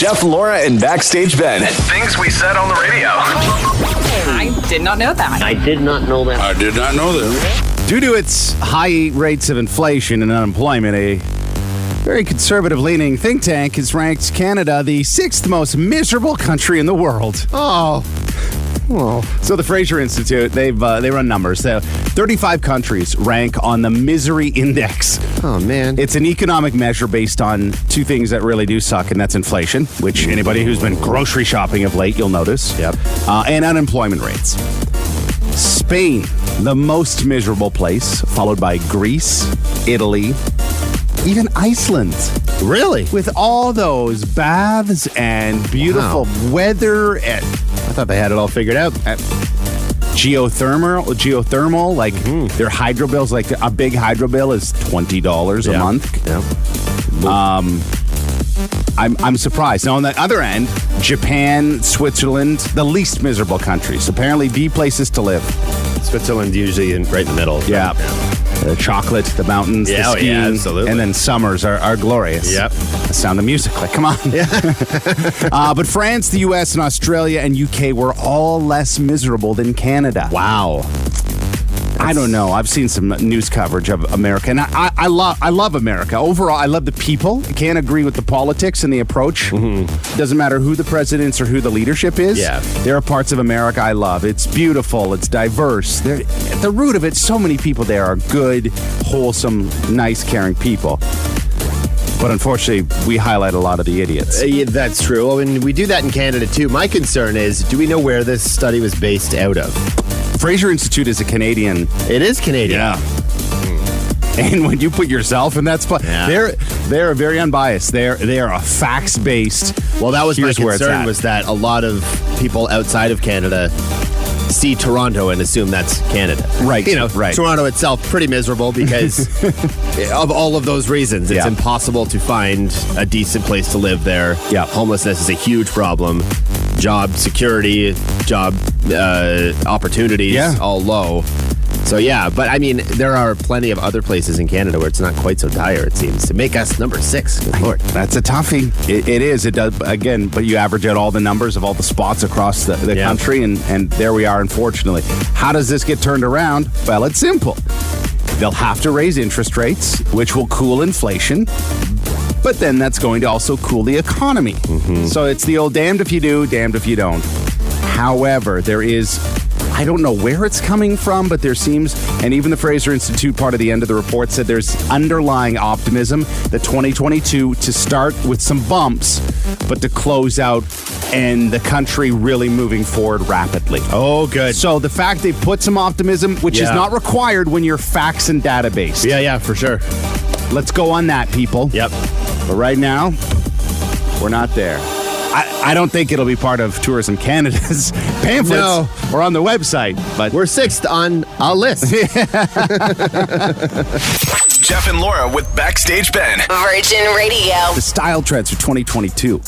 Jeff, Laura, and Backstage Ben. Things we said on the radio. I did not know that. I did not know that. I did not know that. Due to its high rates of inflation and unemployment, a very conservative leaning think tank has ranked Canada the sixth most miserable country in the world. Oh. Well, So the Fraser Institute, they've uh, they run numbers. So 35 countries rank on the misery index. oh man. It's an economic measure based on two things that really do suck, and that's inflation, which anybody who's been grocery shopping of late, you'll notice. Yep. Uh, and unemployment rates. Spain, the most miserable place, followed by Greece, Italy, even Iceland. really? With all those baths and beautiful weather, and thought they had it all figured out. Uh, geothermal, geothermal, like their hydro bills, like a big hydro bill is twenty dollars a month. Yeah. I'm, I'm surprised. Now, on the other end, Japan, Switzerland, the least miserable countries. Apparently, the places to live. Switzerland usually in, right in the middle. Yeah. The chocolate, the mountains, Yeah, the oh, skiing. yeah, absolutely. And then summers are, are glorious. Yep. The sound of music. Like, come on. Yeah. uh, but France, the U.S., and Australia and UK were all less miserable than Canada. Wow. I don't know. I've seen some news coverage of America, and I, I, I love I love America. Overall, I love the people. I can't agree with the politics and the approach. Doesn't matter who the presidents or who the leadership is. Yeah. there are parts of America I love. It's beautiful. It's diverse. There, at the root of it, so many people there are good, wholesome, nice, caring people. But unfortunately, we highlight a lot of the idiots. Uh, yeah, that's true. I mean, we do that in Canada too. My concern is do we know where this study was based out of? Fraser Institute is a Canadian It is Canadian. Yeah. Hmm. And when you put yourself in that spot, Yeah. they're they're very unbiased. They're they are a facts based. Well, that was my concern was that a lot of people outside of Canada see Toronto and assume that's Canada. Right, You know, right. Toronto itself pretty miserable because of all of those reasons. It's Yeah. impossible to find a decent place to live there. Yeah. Homelessness is a huge problem. Job security, job uh, opportunities, Yeah. all low. So yeah, but I mean, there are plenty of other places in Canada where it's not quite so dire. It seems to make us number six. Good lord. That's a toughie. It, it is. It does again, but you average out all the numbers of all the spots across the, the Yeah. country, and and there we are. Unfortunately, how does this get turned around? Well, it's simple. They'll have to raise interest rates, which will cool inflation. But then that's going to also cool the economy. So it's the old damned if you do, damned if you don't. However, there is, I don't know where it's coming from, but there seems, and even the Fraser Institute part of the end of the report said there's underlying optimism that 2022 to start with some bumps, but to close out and the country really moving forward rapidly. Oh, good. So the fact they put some optimism, which is not required when you're facts and database. Yeah, yeah, for sure. Let's go on that, people. Yep. But right now, we're not there. I, I don't think it'll be part of Tourism Canada's pamphlets No. or on the website, but We're sixth on a list. Jeff and Laura with Backstage Ben. Virgin Radio. the style trends for 2022.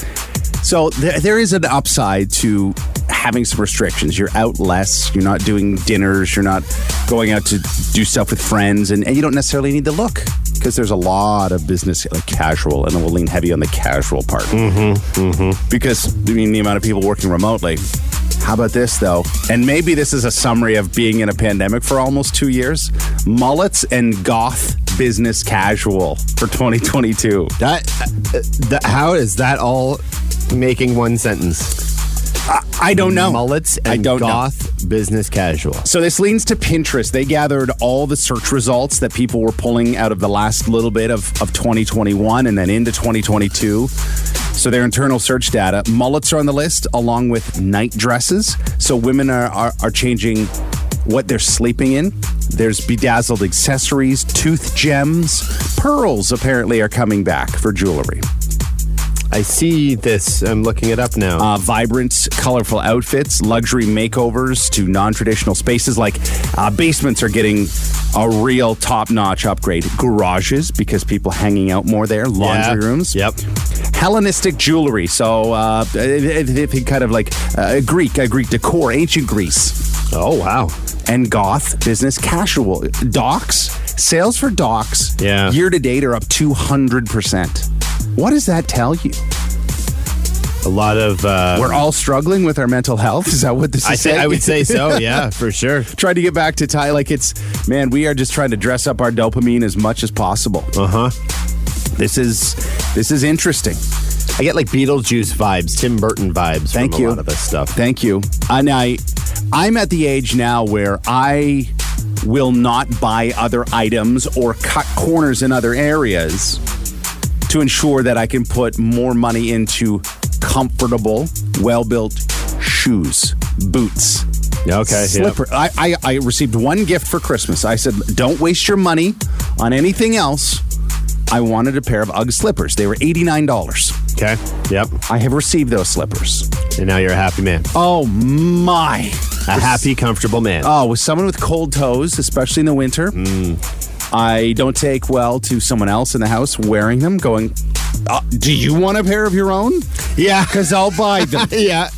So there, there is an upside to having some restrictions. You're out less. You're not doing dinners. You're not going out to do stuff with friends, and, and you don't necessarily need to look because there's a lot of business like casual, and then we'll lean heavy on the casual part. Mm-hmm. Mm-hmm. Because I mean, the amount of people working remotely. How about this though? And maybe this is a summary of being in a pandemic for almost two years. Mullets and goth business casual for 2022. That, uh, that how is that all making one sentence? I don't know. Mullets and I don't know. goth business casual. So this leans to Pinterest. They gathered all the search results that people were pulling out of the last little bit of, of 2021 and then into 2022. So their internal search data, mullets are on the list along with night dresses. So women are, are, are changing what they're sleeping in. There's bedazzled accessories, tooth gems, pearls apparently are coming back for jewelry. I see this. I'm looking it up now. uh, vibrant, colorful outfits, luxury makeovers to non traditional spaces like uh, basements are getting a real top notch upgrade. Garages, because people hanging out more there, laundry Yeah. rooms. Yep. Hellenistic jewelry, so uh, it, it, it kind of like uh, Greek, uh, Greek decor, ancient Greece, Oh wow. and goth business casual. Docs, sales for Docs Yeah. year to date are up 200%. What does that tell you? A lot of. Uh, We're all struggling with our mental health. Is that what this is I, say. I would say so. Yeah, for sure. trying to get back to Ty. Like it's, man, we are just trying to dress up our dopamine as much as possible. Uh huh. This is this is interesting. I get like Beetlejuice vibes, Tim Burton vibes Thank from you. a lot of this stuff. Thank you. And I, I'm at the age now where I will not buy other items or cut corners in other areas to ensure that I can put more money into comfortable, well-built shoes, boots. Okay, yeah. Slipper. I, I, I received one gift for Christmas. I said, don't waste your money on anything else. I wanted a pair of UGG slippers. They were $89. Okay. Yep. I have received those slippers. And now you're a happy man. Oh my. A happy, comfortable man. Oh, with someone with cold toes, especially in the winter, mm. I don't take well to someone else in the house wearing them, going, uh, Do you want a pair of your own? yeah. Because I'll buy them. Yeah.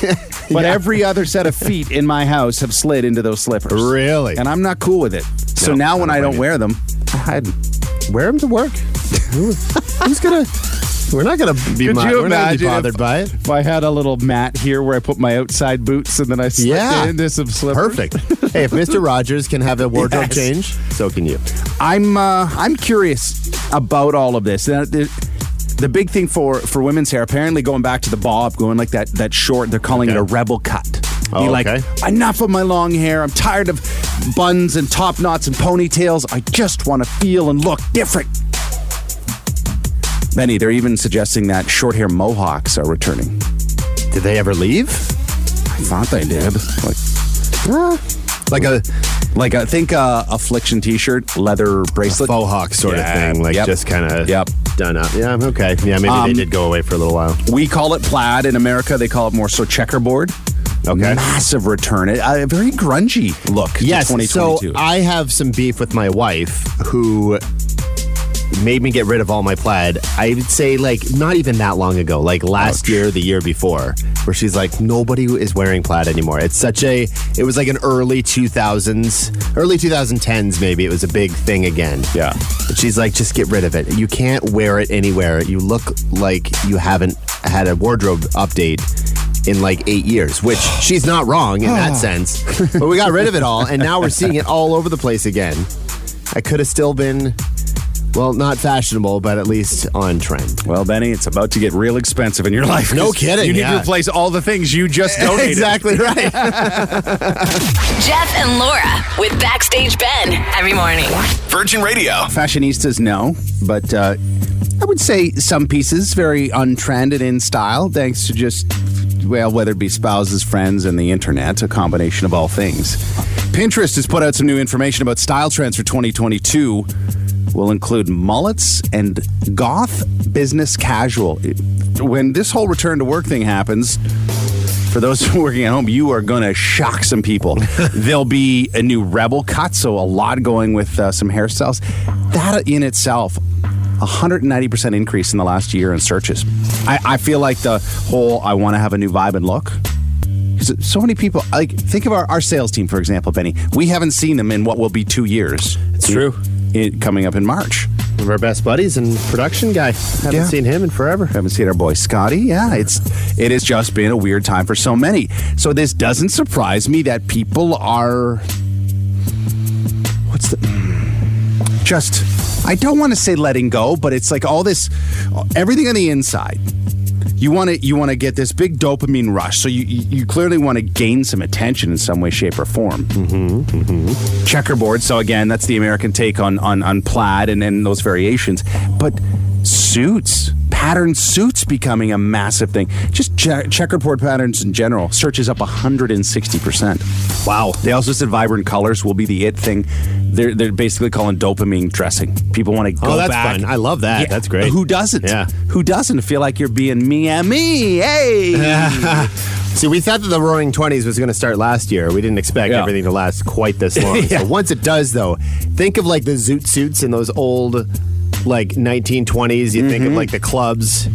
But every other set of feet in my house have slid into those slippers. Really? And I'm not cool with it. So No, now I when don't I don't blame you. wear them, I. Wear them to work. Who's gonna? We're not gonna be, Could mo- you we're not gonna be imagine bothered if- by it. If I had a little mat here where I put my outside boots and then I slip Yeah. into some slippers. Perfect. hey, if Mr. Rogers can have a wardrobe Yes. change, so can you. I'm uh, I'm curious about all of this. Uh, the, the big thing for for women's hair, apparently going back to the bob, going like that that short. They're calling it a rebel cut. Oh, Be like, okay. enough of my long hair. I'm tired of buns and top knots and ponytails. I just want to feel and look different. Benny, they're even suggesting that short hair mohawks are returning. Did they ever leave? I thought they did. Like, Like a, like I think uh, affliction T-shirt, leather bracelet, faux hawk sort Yeah, of thing, like yep. just kind of Yep. done up. Yeah, okay. Yeah, maybe Um, they did go away for a little while. We call it plaid in America. They call it more so checkerboard. Okay. Massive return. A, a very grungy look Yes, so I have some beef with my wife who made me get rid of all my plaid. I would say like not even that long ago, like last year, the year before, where she's like, nobody is wearing plaid anymore. It's such a, it was like an early 2000s, early 2010s maybe. It was a big thing again. Yeah. But she's like, just get rid of it. You can't wear it anywhere. You look like you haven't had a wardrobe update in like eight years, which she's not wrong in that sense. But we got rid of it all, and now we're seeing it all over the place again. I could have still been, well, not fashionable, but at least on trend. well, Benny, it's about to get real expensive in your life. No kidding, You need yeah. to replace all the things you just donated. exactly right. Jeff and Laura with Backstage Ben every morning. Virgin Radio. Fashionistas, no, but uh, I would say some pieces very untrended in style, thanks to just well, whether it be spouses, friends, and the internet, a combination of all things. Pinterest has put out some new information about style trends for 2022. Will include mullets and goth business casual. When this whole return to work thing happens, for those who are working at home, you are going to shock some people. There'll be a new rebel cut, so a lot going with uh, some hairstyles. That in itself, 190% increase in the last year in searches. I, I feel like the whole I want to have a new vibe and look. Because so many people, like, think of our, our sales team, for example, Benny. We haven't seen them in what will be two years. It's true. It, coming up in March. One of our best buddies and production guy. Haven't Yeah. seen him in forever. Haven't seen our boy Scotty. Yeah, it's it has just been a weird time for so many. So this doesn't surprise me that people are what's the just I don't want to say letting go, but it's like all this everything on the inside. You want to you want to get this big dopamine rush, so you you clearly want to gain some attention in some way, shape, or form. Mm-hmm, Checkerboard. So again, that's the American take on on, on plaid and, and those variations. But suits, pattern suits, becoming a massive thing. Just che- checkerboard patterns in general. Searches up 160 percent. Wow. They also said vibrant colors will be the it thing. They're they're basically calling dopamine dressing. People want to oh, go Oh, that's back. fun. I love that. Yeah, That's great. Who doesn't? Yeah. Who doesn't feel like you're being me and me? Hey. See, we thought that the Roaring Twenties was going to start last year. We didn't expect Yeah. everything to last quite this long. Yeah. So once it does, though, think of like the zoot suits in those old, like 1920s. You think of Mm-hmm. like the clubs,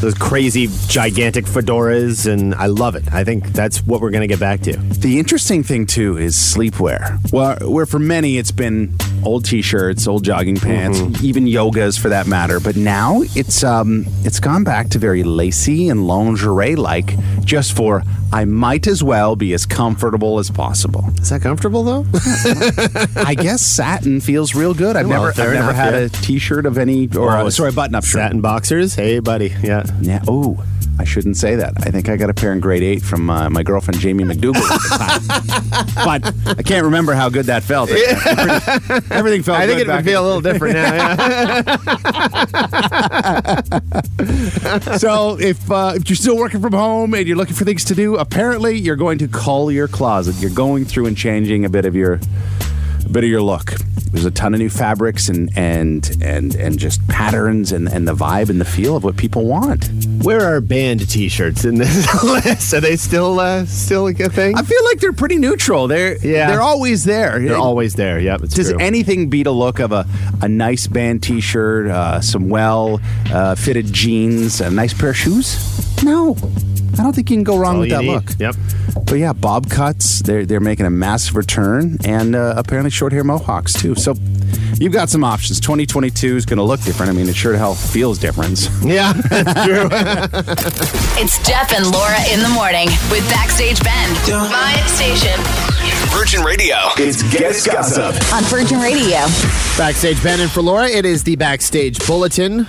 those crazy gigantic fedoras, and I love it. I think that's what we're going to get back to. The interesting thing too is sleepwear. Well, where for many it's been old t-shirts, old jogging pants, even yogas for that matter. But now it's um it's gone back to very lacy and lingerie like, just for I might as well be as comfortable as possible. Is that comfortable though? I guess satin feels real good. I've Well, never I've never had yeah. a t-shirt of any or Oh, sorry, button-up shirt. Satin boxers. Hey, buddy. Yeah. Yeah. Oh, I shouldn't say that. I think I got a pair in grade eight from uh, my girlfriend Jamie McDougal at the time. but I can't remember how good that felt. Pretty- everything felt. I think it would feel a little different now. Yeah. so if uh, if you're still working from home and you're looking for things to do, apparently you're going to cull your closet. You're going through and changing a bit of your a bit of your look. There's a ton of new fabrics and and and and just patterns and, and the vibe and the feel of what people want. Where are band T-shirts in this list? Are they still uh, still a thing? I feel like they're pretty neutral. They're Yeah. they're always there. They're always there. Yep. Does true. anything beat a look of a, a nice band T-shirt, uh, some well uh, fitted jeans, a nice pair of shoes? No, I don't think you can go wrong All with that need. look. Yep. But yeah, bob cuts. They're they're making a massive return, and uh, apparently short hair mohawks too. So you've got some options. 2022 is going to look different. I mean, it sure to hell feels different. Yeah. That's true. It's Jeff and Laura in the morning with Backstage Ben. My station. Virgin Radio. It's Guest Gossip. On Virgin Radio. Backstage Ben and for Laura, it is the Backstage Bulletin.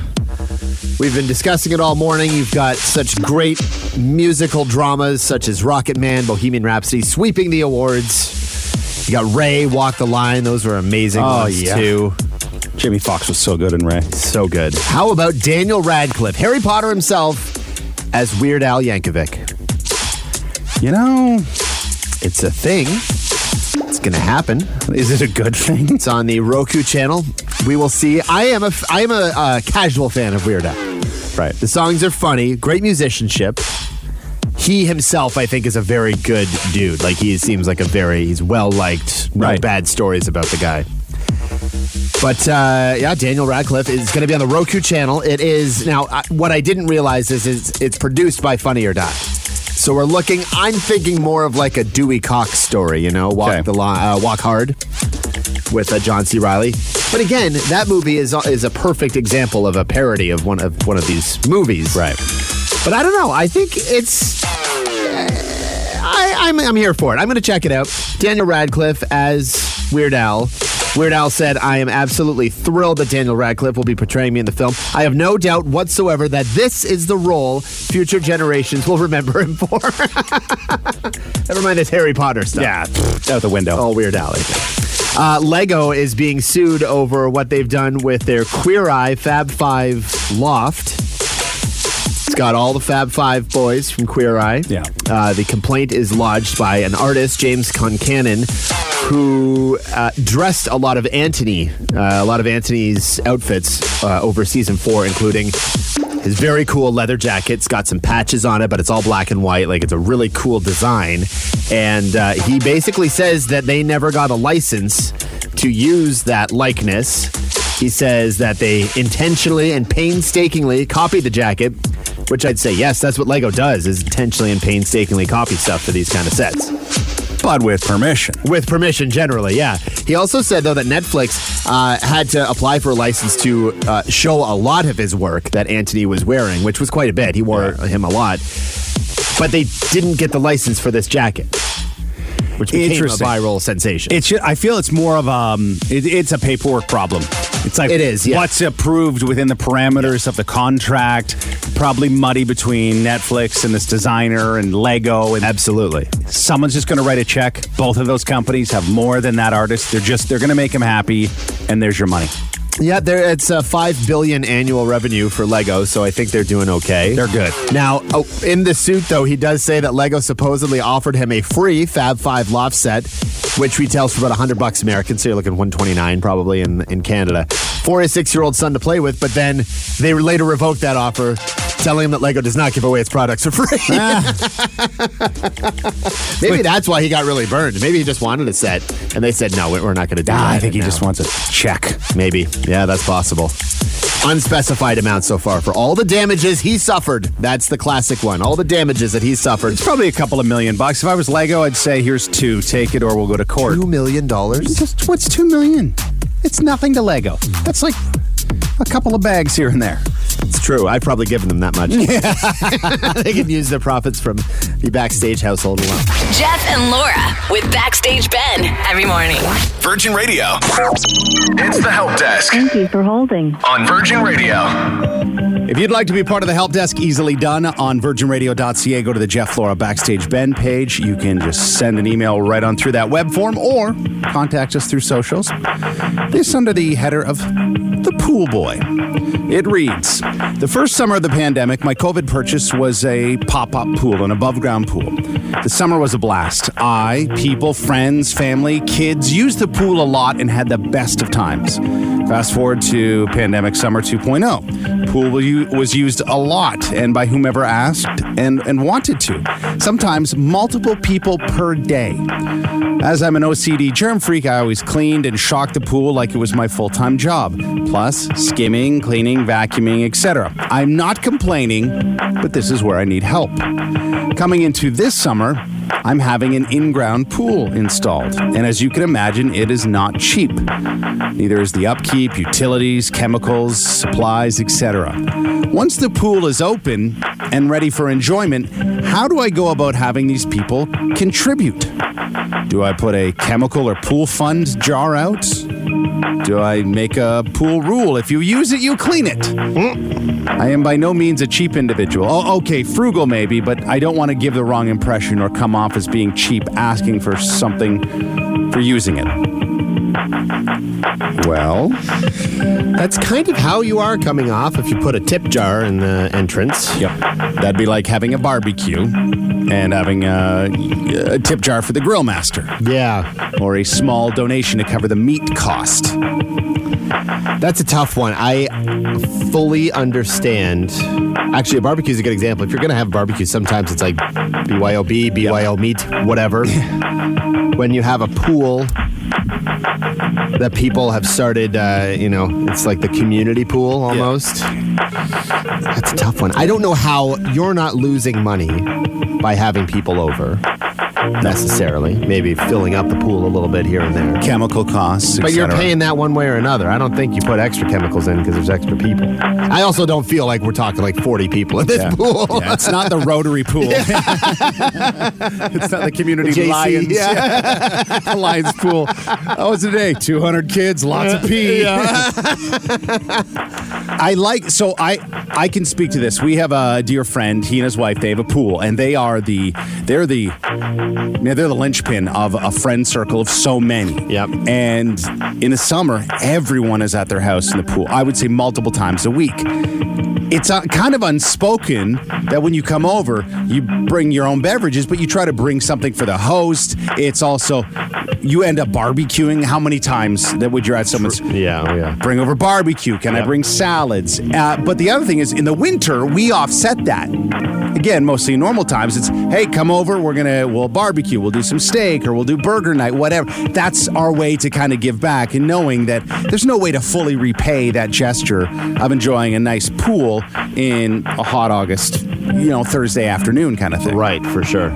We've been discussing it all morning. You've got such great musical dramas such as Rocketman, Bohemian Rhapsody, sweeping the awards. You got Ray, Walk the Line. Those were amazing Oh, ones, yeah. too. Jamie Foxx was so good in Ray. So good. How about Daniel Radcliffe, Harry Potter himself, as Weird Al Yankovic? You know, It's a thing. It's going to happen. is it a good thing? It's on the Roku channel. We will see. I am a I am a uh, casual fan of Weird Al. Right. The songs are funny, great musicianship. He himself, I think, is a very good dude. Like he seems like a very he's well liked. No Right. bad stories about the guy. But uh, yeah, Daniel Radcliffe is going to be on the Roku channel. It is now. I, what I didn't realize is, is it's produced by Funny or Die. So we're looking. I'm thinking more of like a Dewey Cox story. You know, Walk Okay. the uh, Walk Hard with uh, John C. Reilly. But again, that movie is is a perfect example of a parody of one of one of these movies. Right. But I don't know. I think it's. I, I'm, I'm here for it. I'm going to check it out. Daniel Radcliffe as Weird Al. Weird Al said, I am absolutely thrilled that Daniel Radcliffe will be portraying me in the film. I have no doubt whatsoever that this is the role future generations will remember him for. Never mind this Harry Potter stuff. Yeah, out the window. All Weird Al. Uh, Lego is being sued over what they've done with their Queer Eye Fab Five loft. It's got all the Fab Five boys from Queer Eye. Yeah. Uh, the complaint is lodged by an artist, James Concannon, who uh, dressed a lot of Antoni, uh, a lot of Antoni's outfits uh, over season four, including his very cool leather jacket. It's got some patches on it, but it's all black and white. Like it's a really cool design. And uh, he basically says that they never got a license to use that likeness. He says that they intentionally and painstakingly copied the jacket, which I'd say yes, that's what Lego does is intentionally and painstakingly copy stuff for these kind of sets. but with permission. With permission, generally, yeah. He also said, though, that Netflix uh, had to apply for a license to uh, show a lot of his work that Anthony was wearing, which was quite a bit. He wore him a lot. But they didn't get the license for this jacket, which became a viral sensation. It's I feel it's more of um. It, it's a paperwork problem. It's like It is, yeah. What's approved within the parameters of the contract? Probably muddy between Netflix and this designer and Lego and Absolutely. someone's just going to write a check. Both of those companies have more than that artist. They're just they're going to make him happy, and there's your money. Yeah, there it's a five billion annual revenue for Lego, so I think they're doing okay. They're good. Now, oh, in the suit though, he does say that Lego supposedly offered him a free Fab Five loft set, which retails for about hundred bucks American. So you're looking one twenty nine probably in in Canada for his six year old son to play with. But then they later revoked that offer, telling him that Lego does not give away its products for free. Maybe that's why he got really burned. Maybe he just wanted a set, and they said no, we're not going to do that. Ah, I think he No. just wants a check. Maybe. Yeah, that's possible. Unspecified amount so far for all the damages he suffered. That's the classic one. All the damages that he suffered. It's probably a couple of million bucks. If I was Lego, I'd say here's two. Take it, or we'll go to court. Two million dollars? Just what's two million? It's nothing to Lego. That's like a couple of bags here and there. It's true. I've probably given them that much. they can use the profits from the backstage household alone. Jeff and Laura with Backstage Ben every morning. Virgin Radio. It's the help desk Thank you for holding. on Virgin Radio. If you'd like to be part of the help desk, easily done on virginradio.ca, go to the Jeff Laura Backstage Ben page. You can just send an email right on through that web form or contact us through socials. This under the header of The Pool Boy. It reads The first summer of the pandemic, my COVID purchase was a pop up pool, an above ground pool. The summer was a blast. I, people, friends, family, kids used the pool a lot and had the best of times. Fast forward to pandemic summer 2.0. Pool was used a lot and by whomever asked and, and wanted to. Sometimes multiple people per day. As I'm an OCD germ freak, I always cleaned and shocked the pool like it was my full time job. Plus, skimming, cleaning, vacuuming, etc. I'm not complaining, but this is where I need help. Coming into this summer, I'm having an in ground pool installed. And as you can imagine, it is not cheap. Neither is the upkeep, utilities, chemicals, supplies, etc. Once the pool is open and ready for enjoyment, how do I go about having these people contribute? Do I put a chemical or pool fund jar out? Do I make a pool rule? If you use it, you clean it. Hmm. I am by no means a cheap individual. Oh, okay, frugal maybe, but I don't want to give the wrong impression or come off as being cheap asking for something for using it. Well, That's kind of how you are coming off if you put a tip jar in the entrance. yep. That'd be like having a barbecue and having a, a tip jar for the grill master Yeah. or a small donation to cover the meat cost. That's a tough one. I fully understand. Actually, a barbecue is a good example. If you're going to have a barbecue, sometimes it's like BYOB, BYO meat, whatever. when you have a pool that people have started, uh, you know, it's like the community pool almost. That's a tough one. I don't know how you're not losing money by having people over necessarily. Maybe filling up the pool a little bit here and there. Chemical costs, But you're paying that one way or another. I don't think you put extra chemicals in because there's extra people. I also don't feel like we're talking like 40 people in this Yeah. pool. Yeah, it's not the Rotary pool. it's not the community JC, Lions. yeah. Lions pool. How was the day? 200 kids, lots of pee. I like so I I can speak to this. We have a dear friend, he and his wife, they have a pool and they are the they're the yeah, they're the linchpin of a friend circle of so many. Yep. And in the summer, everyone is at their house in the pool. I would say multiple times a week it's uh, kind of unspoken that when you come over, you bring your own beverages, but you try to bring something for the host. It's also you end up barbecuing. How many times that would you at someone's Yeah, oh yeah. bring over barbecue? Can I bring salads? Uh, but the other thing is, in the winter, we offset that. Again, mostly in normal times, it's hey, come over. We're gonna we'll barbecue. We'll do some steak or we'll do burger night, whatever. That's our way to kind of give back and knowing that there's no way to fully repay that gesture of enjoying a nice pool in a hot August, you know, Thursday afternoon kind of thing. Right, for sure.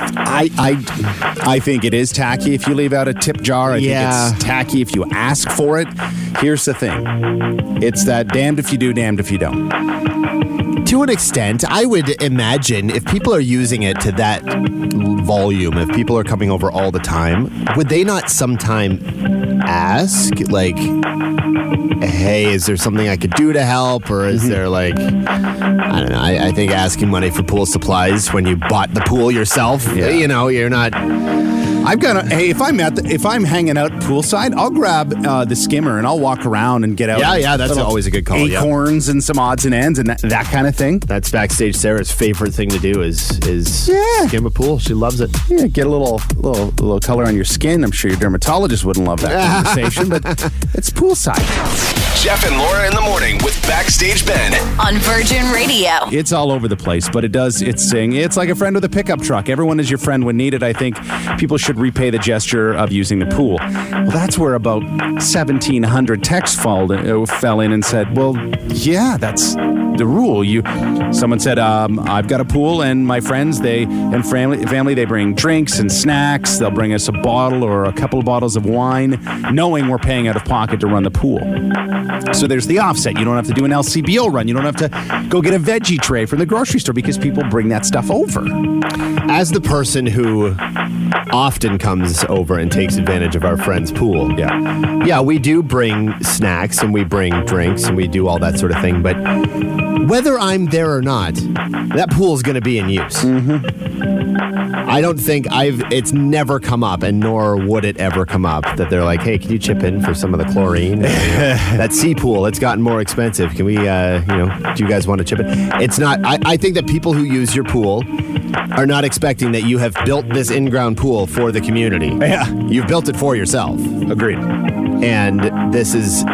I I I think it is tacky if you leave out a tip jar. I Yeah. think it's tacky if you ask for it. Here's the thing. It's that damned if you do, damned if you don't. To an extent, I would imagine if people are using it to that volume, if people are coming over all the time, would they not sometime ask, like, hey, is there something I could do to help? Or is mm-hmm. there, like, I don't know. I, I think asking money for pool supplies when you bought the pool yourself, Yeah. you know, you're not. I've got a hey. If I'm at the, if I'm hanging out poolside, I'll grab uh, the skimmer and I'll walk around and get out. Yeah, yeah, that's always a good call, yeah. Acorns and some odds and ends and that, that kind of thing. That's backstage Sarah's favorite thing to do is is Yeah. skim a pool. She loves it. Yeah, get a little little little color on your skin. I'm sure your dermatologist wouldn't love that conversation, but it's poolside. Jeff and Laura in the morning with Backstage Ben. On Virgin Radio. It's all over the place, but it does. It's saying it's like a friend with a pickup truck. Everyone is your friend when needed. I think people should repay the gesture of using the pool. Well, that's where about 1,700 texts fall, uh, fell in and said, "Well, yeah, that's the rule. You, someone said, um, "I've got a pool, and my friends they and family family they bring drinks and snacks. They'll bring us a bottle or a couple of bottles of wine, knowing we're paying out of pocket to run the pool. So there's the offset. You don't have to do an LCBO run. You don't have to go get a veggie tray from the grocery store because people bring that stuff over. As the person who often comes over and takes advantage of our friend's pool, Yeah. yeah, we do bring snacks and we bring drinks and we do all that sort of thing. But whether I'm there or not, that pool is going to be in use. Mm-hmm. I don't think I've. It's never come up, and nor would it ever come up that they're like, "Hey, can you chip in for some of the chlorine?" that sea pool, it's gotten more expensive. Can we, uh, you know, do you guys want to chip in? It's not. I, I think that people who use your pool are not expecting that you have built this in-ground pool for the community. Yeah. you've built it for yourself Agreed. and this is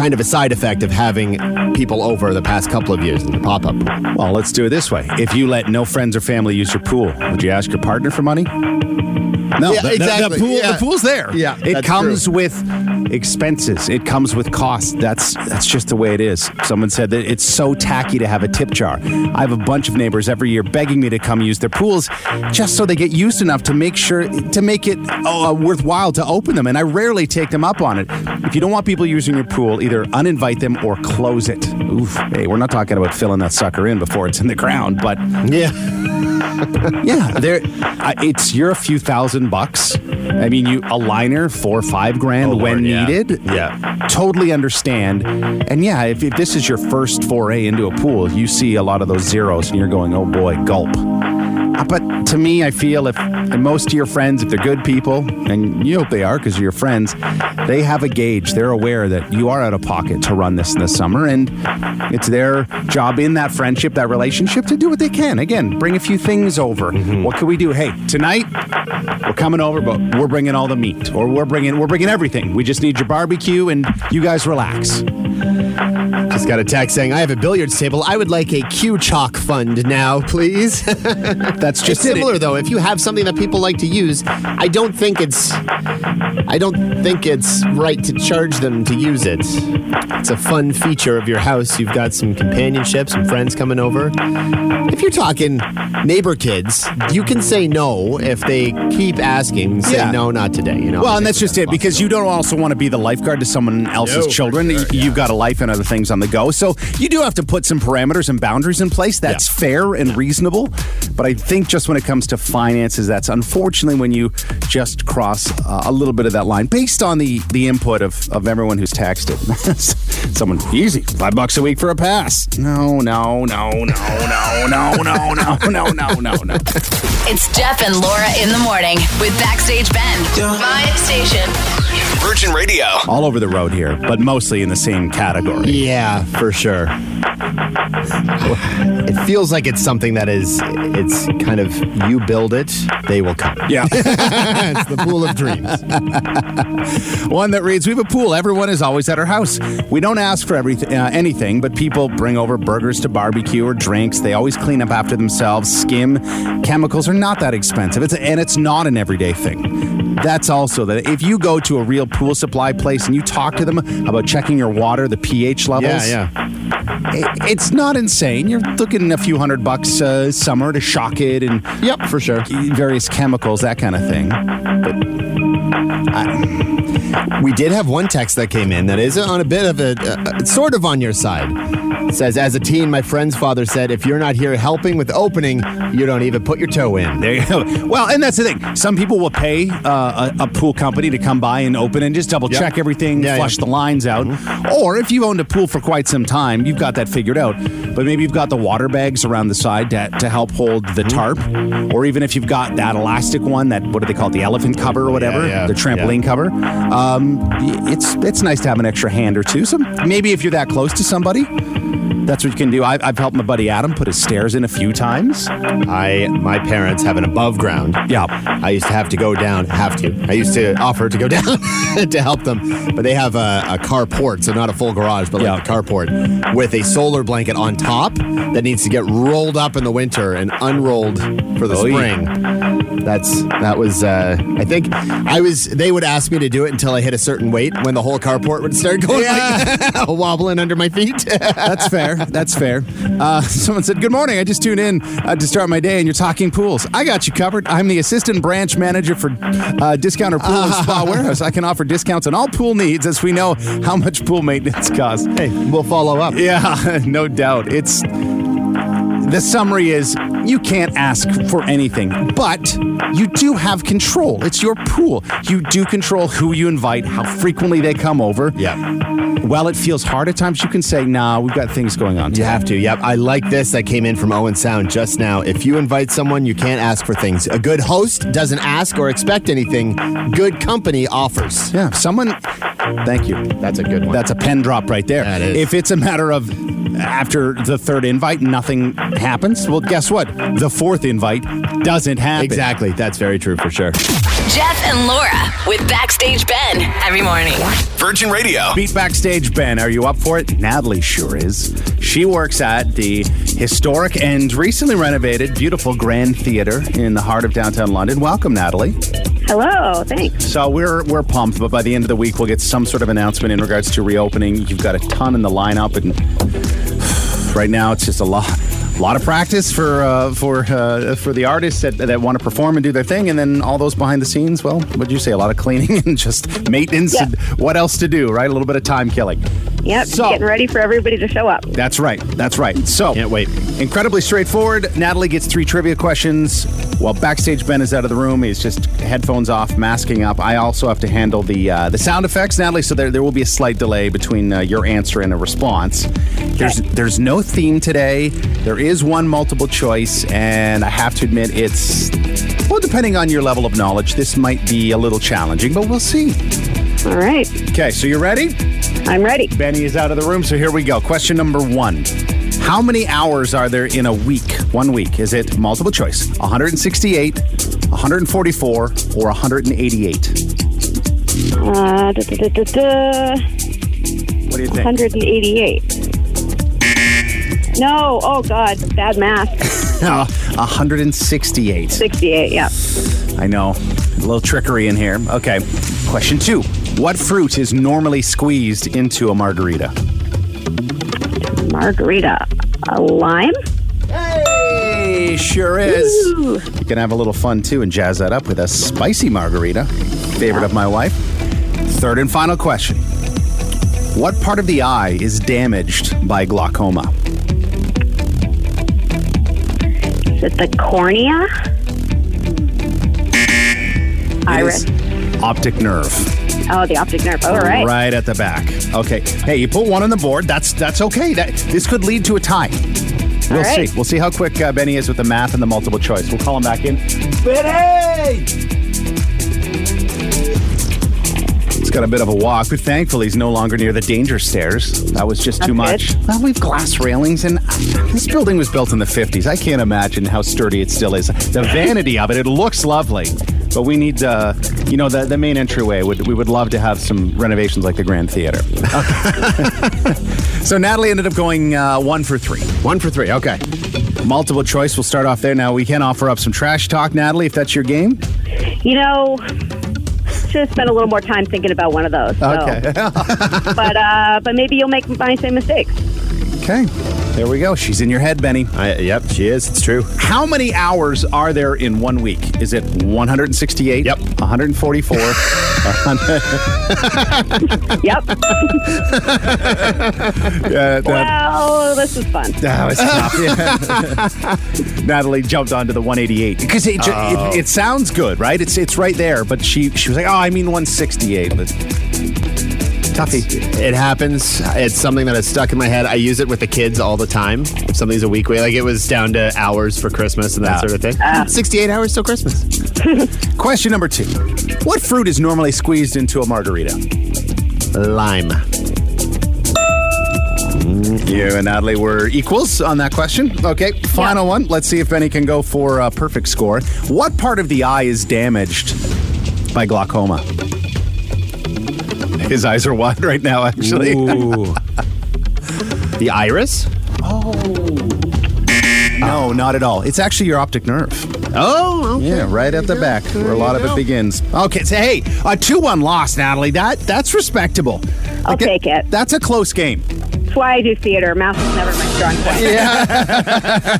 kind of a side effect of having people over the past couple of years in the pop-up. Well, let's do it this way. If you let no friends or family use your pool, would you ask your partner for money? No, Yeah, the, the- the pool, Yeah. the pool's there. Yeah, it comes true. with expenses. It comes with costs. That's that's just the way it is. Someone said that it's so tacky to have a tip jar. I have a bunch of neighbors every year begging me to come use their pools, just so they get used enough to make sure to make it uh, worthwhile to open them. And I rarely take them up on it. If you don't want people using your pool, either uninvite them or close it. Oof. Hey, we're not talking about filling that sucker in before it's in the ground, but Yeah. yeah, there. Uh, it's you're a few thousand bucks. I mean, you a liner four five grand Oh, when Lord, yeah. needed. Yeah. totally understand. And yeah, if, if this is your first foray into a pool, you see a lot of those zeros, and you're going, "Oh boy, gulp." Uh, But to me, I feel if and most of your friends, if they're good people, and you hope they are because you're friends, they have a gauge. They're aware that you are out of pocket to run this in the summer, and it's their job in that friendship, that relationship, to do what they can. Again, bring a few things over. What can we do? Hey, tonight we're coming over, but we're bringing all the meat, or we're bringing we're bringing everything. We just need your barbecue, and you guys relax. Just got a text saying, I have a billiards table. I would like a cue Chalk fund now, please. That's It's just it. similar though. If you have something that people like to use, I don't think it's I don't think it's right to charge them to use it. It's a fun feature of your house. You've got some companionship, some friends coming over. If you're talking neighbor kids, you can say no if they keep asking. Say Yeah. no, not today. You know. Well, and that's just it because you don't also want to be the lifeguard to someone else's No, children. sure, Y- You've got a life and other things on the go. So you do have to put some parameters and boundaries in place. That's fair and reasonable. But I think just when it comes to finances, that's unfortunately when you just cross uh, a little bit of that line based on the, the input of, of everyone who's texted. someone, easy, five bucks a week for a pass. No, no, no, no, no, no, no, no, no, no, no, no. It's Jeff and Laura in the morning with Backstage Ben. My station. Virgin Radio. All over the road here, but mostly in the same category. Yeah, for sure. It feels like it's something that is, it's kind of, you build it, they will come. Yeah. it's the pool of dreams. One that reads, "We have a pool. Everyone is always at our house. We don't ask for everything, uh, anything, but people bring over burgers to barbecue or drinks. They always clean up after themselves. Skim chemicals are not that expensive, it's and it's not an everyday thing. That's also that if you go to a real pool supply place and you talk to them about checking your water, the pH levels, Yeah, yeah. it- it's not insane. You're looking a few hundred bucks uh, summer to shock it and Yep, for sure. various chemicals, that kind of thing. We did have one text that came in that is on a bit of a, uh, sort of on your side. It says, as a teen, my friend's father said, if you're not here helping with opening, you don't even put your toe in. There you go. Well, and that's the thing. Some people will pay uh, a, a pool company to come by and open and just double Yep. check everything, Yeah, flush yeah. the lines out. Or if you've owned a pool for quite some time, you've got that figured out. But maybe you've got the water bags around the side to, to help hold the tarp. Or even if you've got that elastic one, that what do they call it, the elephant cover or whatever, yeah, the trampoline cover. Um, it's it's nice to have an extra hand or two. So maybe if you're that close to somebody. That's what you can do. I've, I've helped my buddy Adam put his stairs in a few times. I, my parents have an above ground. Yeah. I used to have to go down, have to. I used to offer to go down to help them, but they have a, a carport, so not a full garage, but like Yeah. a carport with a solar blanket on top that needs to get rolled up in the winter and unrolled for the Oh, yeah. spring. That's that was. Uh, I think I was. They would ask me to do it until I hit a certain weight when the whole carport would start going like, wobbling under my feet. That's fair. That's fair. Uh, someone said, Good morning. I just tuned in uh, to start my day and you're talking pools. I got you covered. I'm the assistant branch manager for uh, Discounter Pool and Spa Warehouse. I can offer discounts on all pool needs as we know how much pool maintenance costs. Hey, we'll follow up. Yeah, no doubt. It's the summary is you can't ask for anything, but you do have control. It's your pool. You do control who you invite, how frequently they come over. Yeah. While it feels hard at times, you can say, nah, we've got things going on. You have to. Yep. I like this that came in from Owen Sound just now. If you invite someone, you can't ask for things. A good host doesn't ask or expect anything. Good company offers. Yeah, someone. Thank you. That's a good one. That's a pen drop right there. That is. If it's a matter of after the third invite, nothing happens, well, guess what? The fourth invite doesn't happen. exactly. That's very true for sure. Jeff and Laura with Backstage Ben every morning. Virgin Radio. Beat Backstage Ben, are you up for it? Natalie sure is. She works at the historic and recently renovated beautiful Grand Theatre in the heart of downtown London. Welcome, Natalie. Hello, thanks. So we're we're pumped, but by the end of the week we'll get some sort of announcement in regards to reopening. You've got a ton in the lineup, and right now it's just a lot. A lot of practice for uh, for uh, for the artists that, that want to perform and do their thing, and then all those behind the scenes. Well, what'd you say? A lot of cleaning and just maintenance. Yeah. And what else to do? Right, a little bit of time killing. Yep, So- getting ready for everybody to show up. That's right. That's right. So, Can't wait. Incredibly straightforward. Natalie gets three trivia questions. While backstage Ben is out of the room, he's just headphones off, masking up. I also have to handle the uh, the sound effects, Natalie. So there, there will be a slight delay between uh, your answer and a response. There's there's no theme today. There is one multiple choice, and I have to admit it's well, depending on your level of knowledge, this might be a little challenging, but we'll see. All right, Okay, so you ready? I'm ready. Benny is out of the room, so here we go. Question number one. How many hours are there in a week? One week. Is it multiple choice? 168, 144, or 188? Uh, da, da, da, da, da, What do you think? 188. No, oh God, bad math. No, 168. 68, yeah. I know. A little trickery in here. Okay. Question two. What fruit is normally squeezed into a margarita? Margarita. A lime? Hey, sure is. Ooh. You can have a little fun too and jazz that up with a spicy margarita, favorite of my wife. Third and final question. What part of the eye is damaged by glaucoma? Is it the cornea? Iris. optic nerve. Oh, the optic nerve. All right. Right at the back. Okay. Hey, you put one on the board. That's that's okay. That this could lead to a tie. We'll right. see. We'll see how quick uh, Benny is with the math and the multiple choice. We'll call him back in. Benny! He's got a bit of a walk, but thankfully he's no longer near the danger stairs. That was just too much. Well, we've glass railings, and this building was built in the 50s. I can't imagine how sturdy it still is. The vanity of it, it looks lovely. But we need, uh, you know, the, the main entryway. Would we would love to have some renovations like the Grand Theater. so Natalie ended up going uh, one for three. One for three. Okay. Multiple choice. We'll start off there. Now we can offer up some trash talk, Natalie, if that's your game. You know, should have spent a little more time thinking about one of those. So. Okay. but uh, but maybe you'll make my same mistakes. okay. There we go. She's in your head, Benny. I, yep, she is. It's true. How many hours are there in one week? Is it 168? Yep. 144? 100? Yep. Yeah, that, well, this is fun. that was tough. Natalie jumped onto the 188 because it, ju- it, oh. it sounds good, right? It's it's right there, but she she was like, "Oh, I mean 168." But It happens. It's something that is stuck in my head. I use it with the kids all the time. Something's a week away, like it was down to hours for Christmas and that Ah. sort of thing. 68 hours till Christmas. Question number two: What fruit is normally squeezed into a margarita? Lime. You and Natalie were equals on that question. Okay, final one. Let's see if Benny can go for a perfect score. What part of the eye is damaged by glaucoma? His eyes are wide right now, actually. The iris? Oh. No, not at all. It's actually your optic nerve. Oh, okay. Yeah, right at the back where a lot of it begins. Okay, so hey, a 2 1 loss, Natalie. That That's respectable. I'll Like, take it. That's a close game. That's why I do theater. Math is never my strong point. Yeah.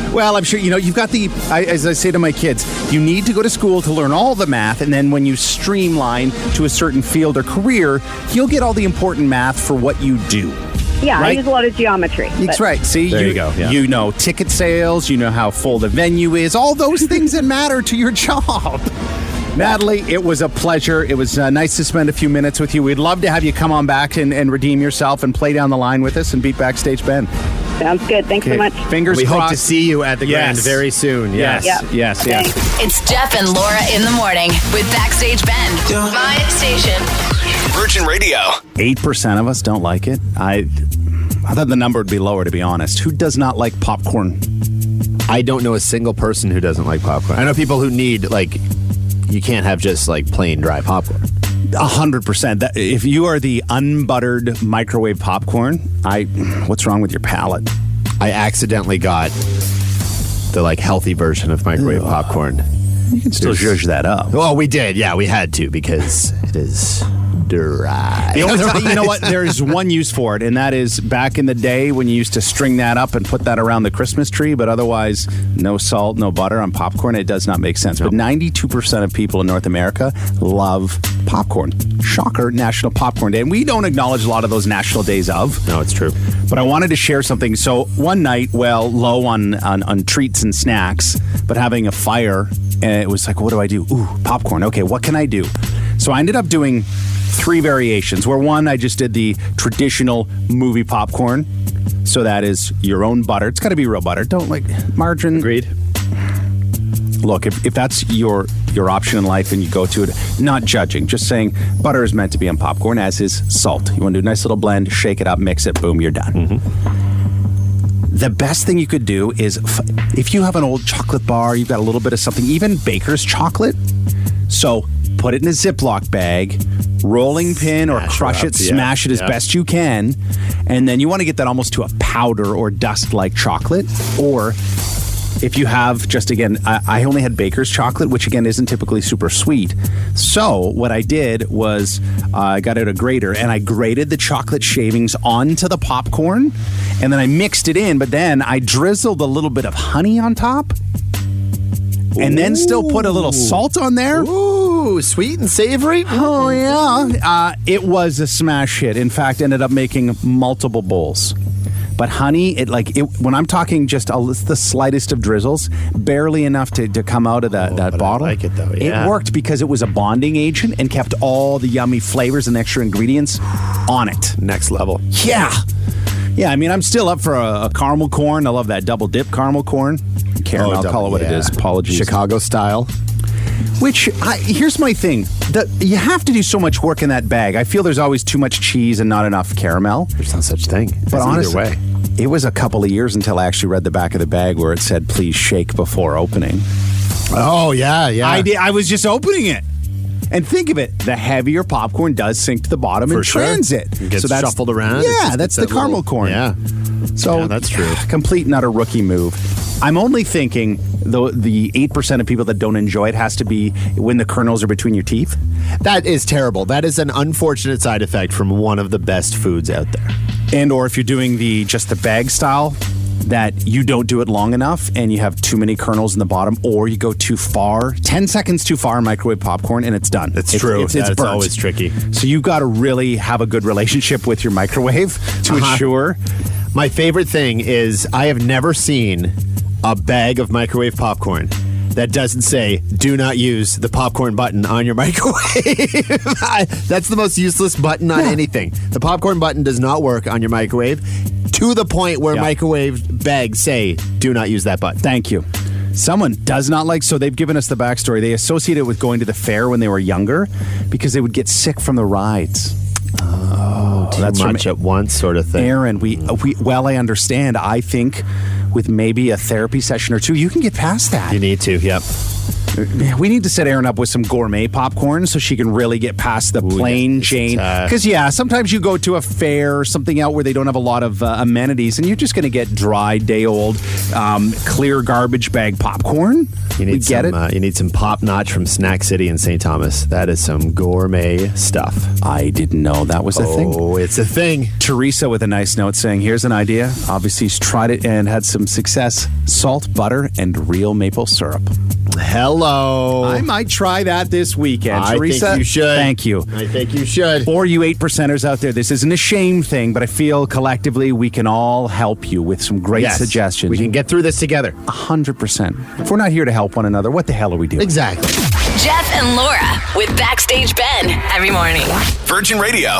Well, I'm sure you know you've got the. I, as I say to my kids, you need to go to school to learn all the math, and then when you streamline to a certain field or career, you'll get all the important math for what you do. Yeah, I use a lot of geometry. That's but- right. See, There you go, yeah. You know ticket sales. You know how full the venue is. All those things that matter to your job. Natalie, it was a pleasure. It was uh, nice to spend a few minutes with you. We'd love to have you come on back and, and redeem yourself and play down the line with us and beat backstage Ben. Sounds good. Thanks so much. Fingers We crossed. hope to see you at the Grand very soon. Yes, Yes. Yep. yes, yes. It's Jeff and Laura in the morning with Backstage Ben. My station. Virgin Radio. Eight percent of us don't like it. I, I thought the number would be lower. To be honest, who does not like popcorn? I don't know a single person who doesn't like popcorn. I know people who need like you can't have just like plain dry popcorn. A hundred percent. If you are the unbuttered microwave popcorn, I, what's wrong with your palate? I accidentally got the like healthy version of microwave popcorn. You can still zhuzh that up. Well, we did. Yeah, we had to because it is dry. The only time, you know what? There's one use for it, and that is back in the day when you used to string that up and put that around the Christmas tree. But otherwise, no salt, no butter on popcorn. It does not make sense. But 92% of people in North America love popcorn. Shocker, National Popcorn Day, and we don't acknowledge a lot of those national days of. No, it's true. But I wanted to share something. So one night, well, low on, on, on treats and snacks, but having a fire, and it was like, what do I do? Ooh, popcorn. Okay, what can I do? So I ended up doing three variations. Where one, I just did the traditional movie popcorn. So that is your own butter. It's got to be real butter. Don't like margarine. Agreed. Look, if, if that's your your option in life and you go to it, not judging, just saying butter is meant to be on popcorn, as is salt. You want to do a nice little blend, shake it up, mix it, boom, you're done. Mm-hmm. The best thing you could do is f- if you have an old chocolate bar, you've got a little bit of something, even baker's chocolate. So put it in a Ziploc bag, rolling pin or Smash it crush up, it, yeah, smash it as yeah. best you can. And then you want to get that almost to a powder or dust like chocolate. Or if you have just again, I, I only had baker's chocolate, which again isn't typically super sweet. So what I did was uh, I got out a grater and I grated the chocolate shavings onto the popcorn, and then I mixed it in. But then I drizzled a little bit of honey on top, and then still put a little salt on there. Ooh, sweet and savory. Oh yeah, uh, it was a smash hit. In fact, ended up making multiple bowls. But honey, it like it, when I'm talking just a, the slightest of drizzles, barely enough to, to come out of that, that but I bottle. like it, though, yeah. It worked because it was a bonding agent and kept all the yummy flavors and extra ingredients on it. Next level. Yeah. Yeah, I mean, I'm still up for a, a caramel corn. I love that double dip caramel corn. Caramel, oh, I'll call it what it Oh, yeah. is. Apologies. Chicago style. Which I, here's my thing: the, you have to do so much work in that bag. I feel there's always too much cheese and not enough caramel. There's no such thing. But It's honestly, way. it was a couple of years until I actually read the back of the bag where it said, "Please shake before opening." Oh yeah, yeah. I did. I was just opening it. And think of it: the heavier popcorn does sink to the bottom For in sure. transit. It gets shuffled around. Yeah, just- that's the that caramel little- corn. Yeah. So Yeah, that's true. Complete and utter rookie move. I'm only thinking the the eight percent of people that don't enjoy it has to be when the kernels are between your teeth. That is terrible. That is an unfortunate side effect from one of the best foods out there. and or if you're doing the just the bag style that you don't do it long enough and you have too many kernels in the bottom or you go too far 10 seconds too far microwave popcorn and it's done It's true. it's, it's, That's burnt. always tricky. so you've got to really have a good relationship with your microwave to Uh-huh. ensure My favorite thing is I have never seen a bag of microwave popcorn that doesn't say "Do not use the popcorn button on your microwave." That's the most useless button on anything. The popcorn button does not work on your microwave to the point where Yeah. microwave bags say "Do not use that button." thank you Someone does not like, so they've given us the backstory. They associate it with going to the fair when they were younger because they would get sick from the rides. Oh, Too that's from much at once, sort of thing. Erin, we, we well, I understand. I think with maybe a therapy session or two, you can get past that. You need to, yep. We need to set Erin up with some gourmet popcorn so she can really get past the plain it's, Jane. Because yeah, sometimes you go to a fair or something out where they don't have a lot of uh, amenities, and you're just going to get dry, day old, um, clear garbage bag popcorn. You need we get some, it. Uh, you need some pop notch from Snack City in St. Thomas. That is some gourmet stuff. I didn't know that was a thing. Oh, it's a thing. Teresa with a nice note saying, "Here's an idea. Obviously, she's tried it and had some success. Salt, butter, and real maple syrup. Hello. I might try that this weekend. I Teresa, think you should. Thank you." I think you should. For you eight percenters out there, this isn't a shame thing, but I feel collectively we can all help you with some great Yes. suggestions. We can get through this together. A hundred percent. If we're not here to help one another, what the hell are we doing? Exactly. Jeff and Laura with Backstage Ben every morning. Virgin Radio.